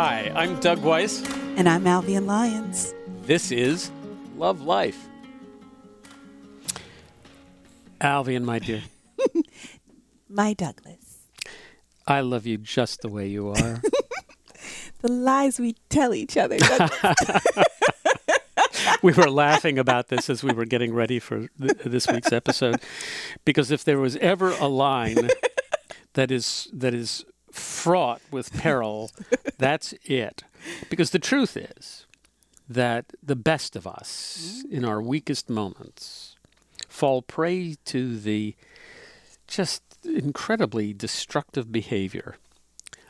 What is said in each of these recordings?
Hi, I'm Doug Weiss. And I'm Albion Lyons. This is Love Life. Albion, my dear. my Douglas. I love you just the way you are. the lies we tell each other. we were laughing about this as we were getting ready for th- this week's episode, because if there was ever a line that is that is fraught with peril, that's it. Because the truth is that the best of us, in our weakest moments, fall prey to the just incredibly destructive behavior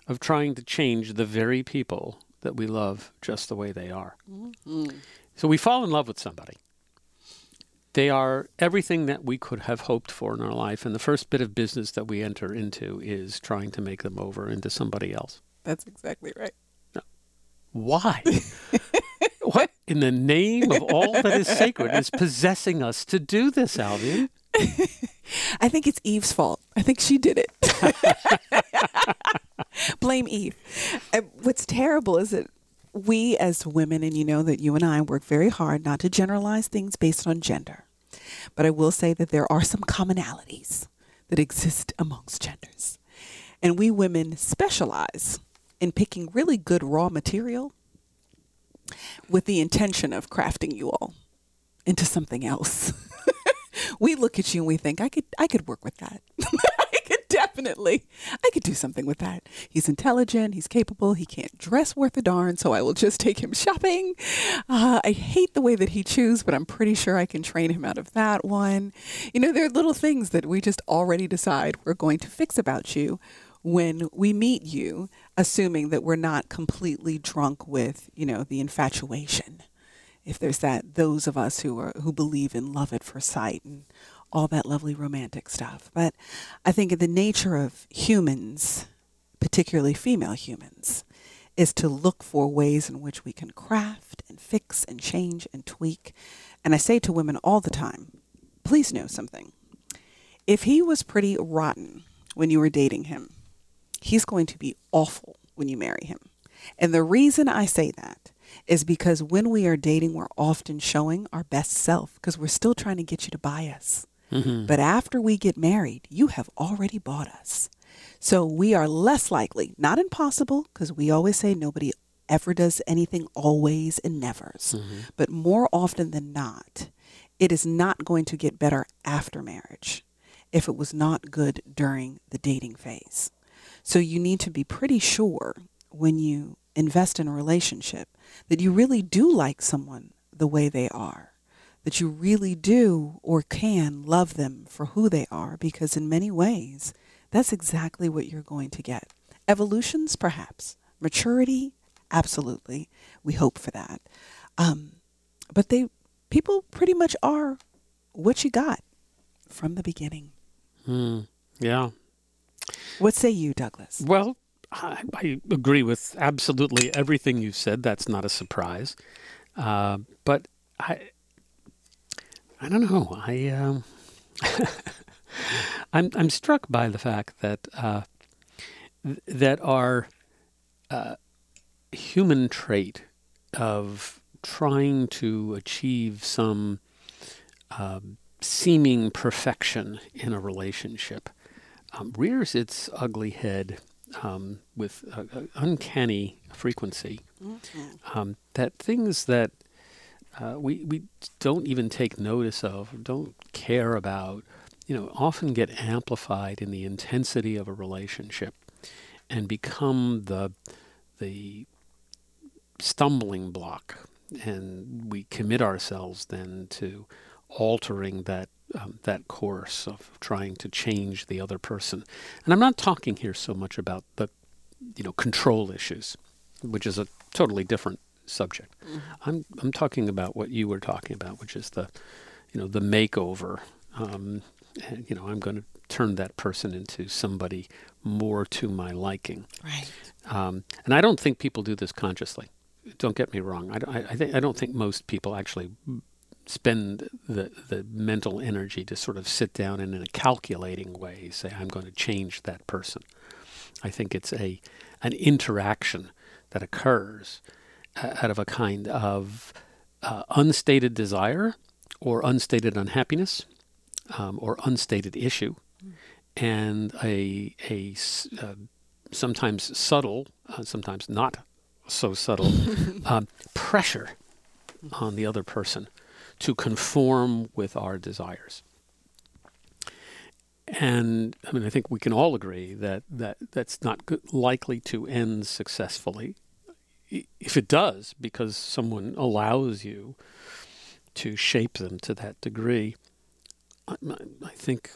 of trying to change the very people that we love just the way they are. Mm-hmm. So we fall in love with somebody. They are everything that we could have hoped for in our life. And the first bit of business that we enter into is trying to make them over into somebody else. That's exactly right. No. Why? what in the name of all that is sacred is possessing us to do this, Alvin? I think it's Eve's fault. I think she did it. Blame Eve. And what's terrible is that we as women, and you know that you and I work very hard not to generalize things based on gender, but I will say that there are some commonalities that exist amongst genders. And we women specialize in picking really good raw material with the intention of crafting you all into something else. we look at you and we think, I could I could work with that. definitely. I could do something with that. He's intelligent. He's capable. He can't dress worth a darn, so I will just take him shopping. Uh, I hate the way that he chews, but I'm pretty sure I can train him out of that one. You know, there are little things that we just already decide we're going to fix about you when we meet you, assuming that we're not completely drunk with, you know, the infatuation. If there's that, those of us who are who believe in love at first sight and all that lovely romantic stuff. But I think in the nature of humans, particularly female humans, is to look for ways in which we can craft and fix and change and tweak. And I say to women all the time, please know something. If he was pretty rotten when you were dating him, he's going to be awful when you marry him. And the reason I say that is because when we are dating, we're often showing our best self because we're still trying to get you to buy us. Mm-hmm. But after we get married, you have already bought us. So we are less likely, not impossible, because we always say nobody ever does anything always and nevers, mm-hmm. but more often than not, it is not going to get better after marriage if it was not good during the dating phase. So you need to be pretty sure when you invest in a relationship that you really do like someone the way they are that you really do or can love them for who they are because in many ways that's exactly what you're going to get. Evolutions perhaps. Maturity absolutely. We hope for that. Um, but they people pretty much are what you got from the beginning. Hmm. yeah. What say you douglas? Well I, I, agree with absolutely everything you've said. That's not a surprise. Uh, but I, I don't know. I um, I'm I'm struck by the fact that uh, th- that our uh, human trait of trying to achieve some uh, seeming perfection in a relationship um, rears its ugly head um, with uncanny frequency. Mm-hmm. Um, that things that uh, we we don't even take notice of, don't care about, you know, often get amplified in the intensity of a relationship, and become the the stumbling block, and we commit ourselves then to altering that um, that course of trying to change the other person. And I'm not talking here so much about the you know control issues, which is a totally different subject. Mm-hmm. I'm I'm talking about what you were talking about, which is the, you know, the makeover. Um, and, you know, I'm going to turn that person into somebody more to my liking. Right. Um, and I don't think people do this consciously. Don't get me wrong. I, I, I, think I don't think most people actually spend the the mental energy to sort of sit down and in a calculating way say I'm going to change that person. I think it's a an interaction that occurs out of a kind of uh, unstated desire or unstated unhappiness um, or unstated issue and a, a uh, sometimes subtle, uh, sometimes not so subtle um, pressure on the other person to conform with our desires. And I mean, I think we can all agree that, that that's not good, likely to end successfully. If it does, because someone allows you to shape them to that degree, I, I think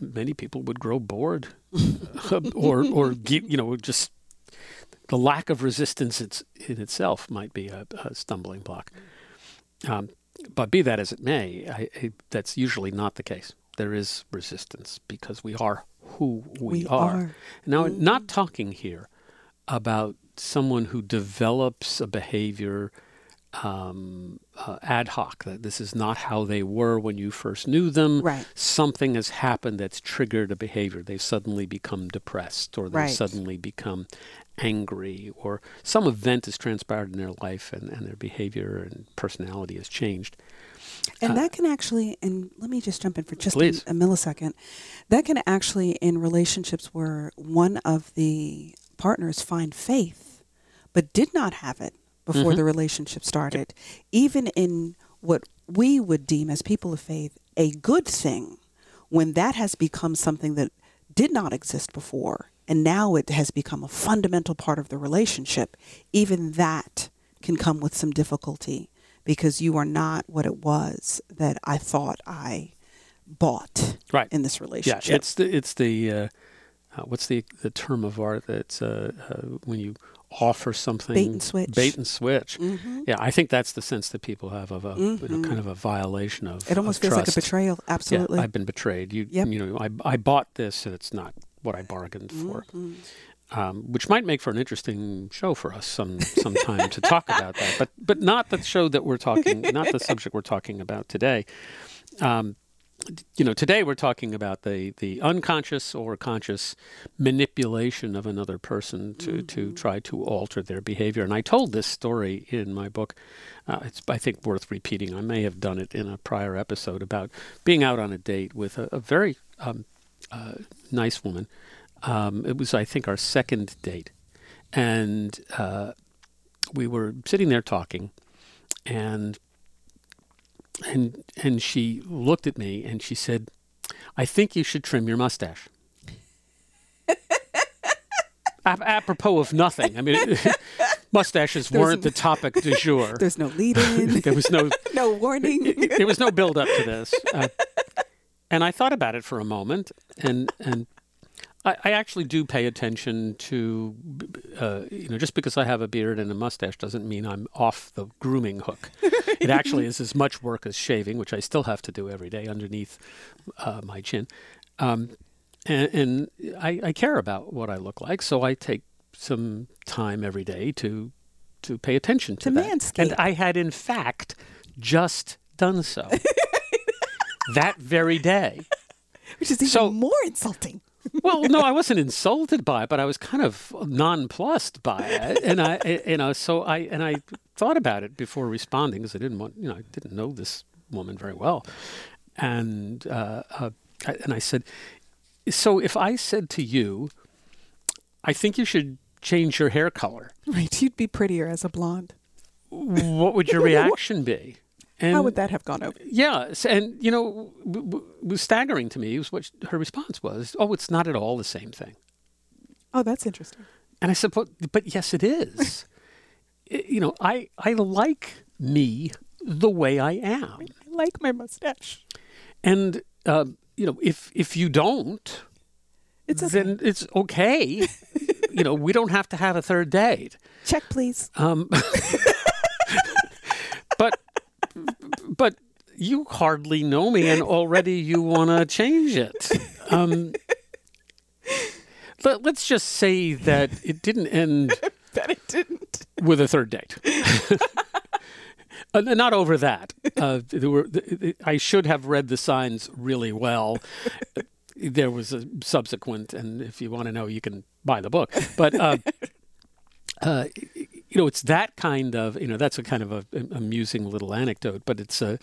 many people would grow bored, or or you know just the lack of resistance in itself might be a, a stumbling block. Um, but be that as it may, I, I, that's usually not the case there is resistance because we are who we, we are. are. Now, mm-hmm. not talking here about someone who develops a behavior um, uh, ad hoc. That this is not how they were when you first knew them. Right. Something has happened that's triggered a behavior. They've suddenly become depressed, or they've right. suddenly become angry, or some event has transpired in their life, and, and their behavior and personality has changed. And uh, that can actually, and let me just jump in for just a, a millisecond. That can actually, in relationships where one of the partners find faith, but did not have it before Mhm. the relationship started, even in what we would deem as people of faith a good thing, when that has become something that did not exist before, and now it has become a fundamental part of the relationship, even that can come with some difficulty because you are not what it was that I thought I bought Right. in this relationship. Yeah, it's the it's the uh, uh, what's the the term of art that's uh, uh, when you offer something Bait and switch. Bait and switch. Mhm. Yeah, I think that's the sense that people have of a you know, Mhm. kind of a violation of. It almost of feels like a betrayal. Absolutely. Yeah, I've been betrayed. You Yep. you know I I bought this and it's not what I bargained for. Mhm. Um, which might make for an interesting show for us some sometime to talk about that, but but not the show that we're talking, not the subject we're talking about today. Um, you know, today we're talking about the the unconscious or conscious manipulation of another person to to try to alter their behavior. And I told this story in my book. Uh, it's I think worth repeating. I may have done it in a prior episode about being out on a date with a, a very um, uh, nice woman. Um, it was I think our second date, and uh, we were sitting there talking, and and and she looked at me and she said, "I think you should trim your mustache." Ap- apropos of nothing. I mean, mustaches There's weren't the topic du jour. There's no lead in, there was no no warning. there was no build up to this. Uh, and I thought about it for a moment, and and I, I actually do pay attention to, uh, you know, just because I have a beard and a mustache doesn't mean I'm off the grooming hook. it actually is as much work as shaving, which I still have to do every day underneath uh, my chin. Um, and, and I, I care about what I look like, so I take some time every day to to pay attention to, To that. manscape. And I had, in fact, just done so that very day. Which is even So- more insulting. Well, no, I wasn't insulted by it, but I was kind of nonplussed by it, and I, you know, so I and I thought about it before responding because I didn't want, you know, I didn't know this woman very well, and uh, uh, I, and I said, so if I said to you, I think you should change your hair color, Right. You'd be prettier as a blonde. what would your reaction be? And How would that have gone over? Yeah, and you know, w- w- was staggering to me was what her response was. Oh, it's not at all the same thing. Oh, that's interesting. And I said, but, but yes, it is. You know, I I like me the way I am, I like my mustache. and uh, you know, if if you don't, It's okay. then it's okay. you know, we don't have to have a third date. Check, please. Um, but but you hardly know me, and already you want to change it. Um, let, let's just say that it didn't end Bet it didn't. with a third date. Uh, not over that. Uh, there were, I should have read the signs really well. There was a subsequent, and if you want to know, you can buy the book. But uh, uh, you know, it's that kind of you know that's a kind of a, amusing little anecdote, but it's a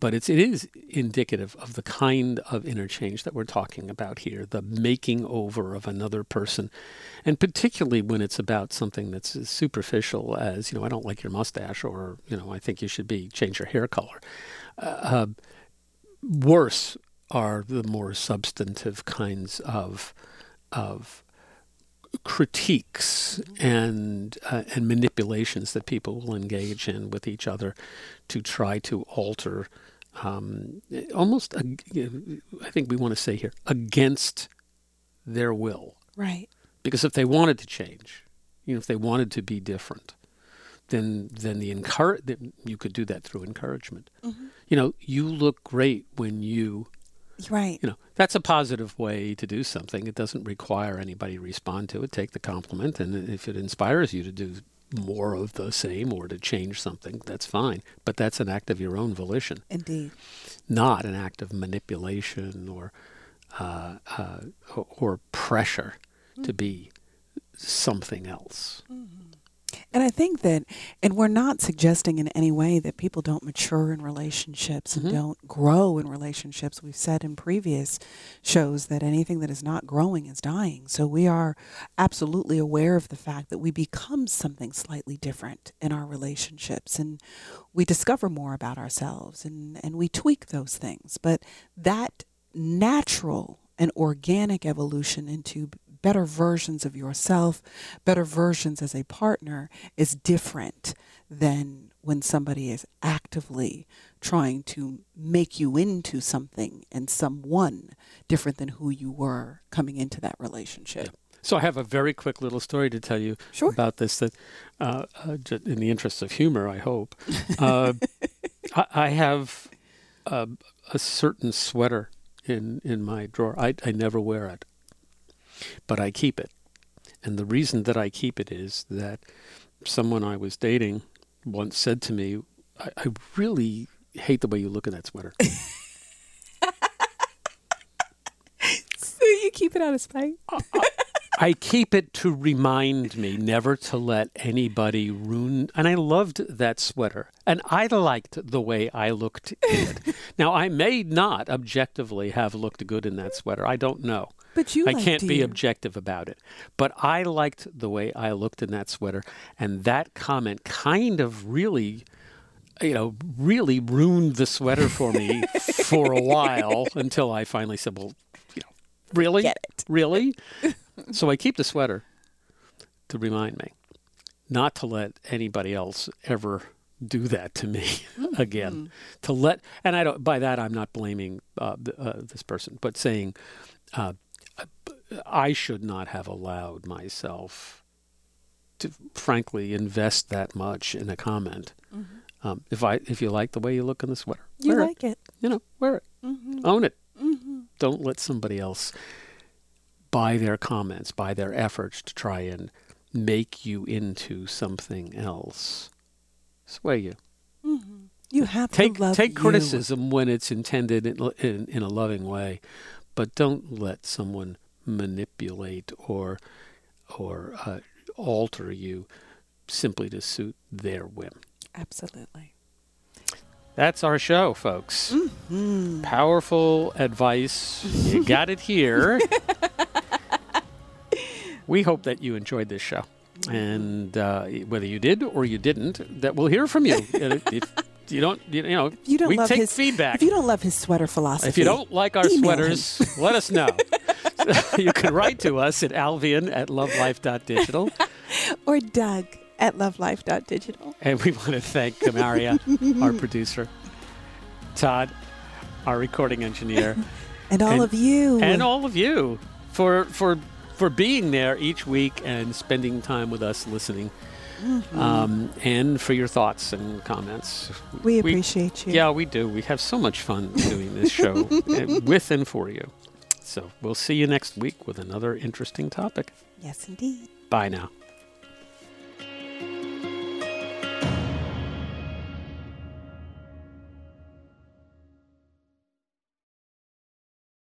but it's it is indicative of the kind of interchange that we're talking about here, the making over of another person, and particularly when it's about something that's as superficial as you know I don't like your mustache or you know I think you should be change your hair color. Uh, worse are the more substantive kinds of of critiques and uh, and manipulations that people will engage in with each other to try to alter um, almost I think we want to say here against their will. Right. because if they wanted to change you know if they wanted to be different then then the encourage you could do that through encouragement. You know you look great when you Right. you know that's a positive way to do something. It doesn't require anybody to respond to it take the compliment and if it inspires you to do more of the same or to change something that's fine. But that's an act of your own volition. Indeed. not an act of manipulation or uh, uh, or- or pressure to be something else And I think that, and we're not suggesting in any way that people don't mature in relationships and mm-hmm. don't grow in relationships. We've said in previous shows that anything that is not growing is dying. So we are absolutely aware of the fact that we become something slightly different in our relationships and we discover more about ourselves and, and we tweak those things. But that natural and organic evolution into better versions of yourself, better versions as a partner is different than when somebody is actively trying to make you into something and someone different than who you were coming into that relationship. So I have a very quick little story to tell you Sure. about this. That, uh, uh, in the interests of humor, I hope, uh, I, I have uh, a certain sweater in in my drawer. I I never wear it, but I keep it, and the reason that I keep it is that someone I was dating once said to me, "I, I really hate the way you look in that sweater." So you keep it out of spite? I keep it to remind me never to let anybody ruin. And I loved that sweater, and I liked the way I looked in it. now, I may not objectively have looked good in that sweater. I don't know. But you I can't be you. objective about it. But I liked the way I looked in that sweater, and that comment kind of really. You know, really ruined the sweater for me for a while until I finally said, "Well, you know, really, Get it. really." so I keep the sweater to remind me not to let anybody else ever do that to me Mm-hmm. again. To let, and I don't. By that, I'm not blaming uh, th- uh, this person, but saying uh, I should not have allowed myself to, frankly, invest that much in a comment. Um, if I, if you like the way you look in the sweater, Mm-hmm. You wear like it. it. You know, wear it. Mm-hmm. Own it. Don't let somebody else by their comments, by their efforts to try and make you into something else, sway you. You have Take to love take you. criticism when it's intended in, in in a loving way, but don't let someone manipulate or or uh, alter you simply to suit their whim. Absolutely. That's our show, folks. Mm-hmm. Powerful advice. You got it here. we hope that you enjoyed this show. And uh, whether you did or you didn't, that we'll hear from you. If you don't, you know, you don't we love take his feedback. If you don't love his sweater philosophy, If you don't like our sweaters, let us know. you can write to us at alvian at lovelife.digital. or Doug at lovelife.digital. And we want to thank Kamaria, our producer, Todd, our recording engineer, And all And- of you. and all of you for for for being there each week and spending time with us listening. Um, and for your thoughts and comments. we appreciate you. Yeah, we do. We have so much fun doing this show with and for you. So we'll see you next week with another interesting topic. Yes, indeed. Bye now.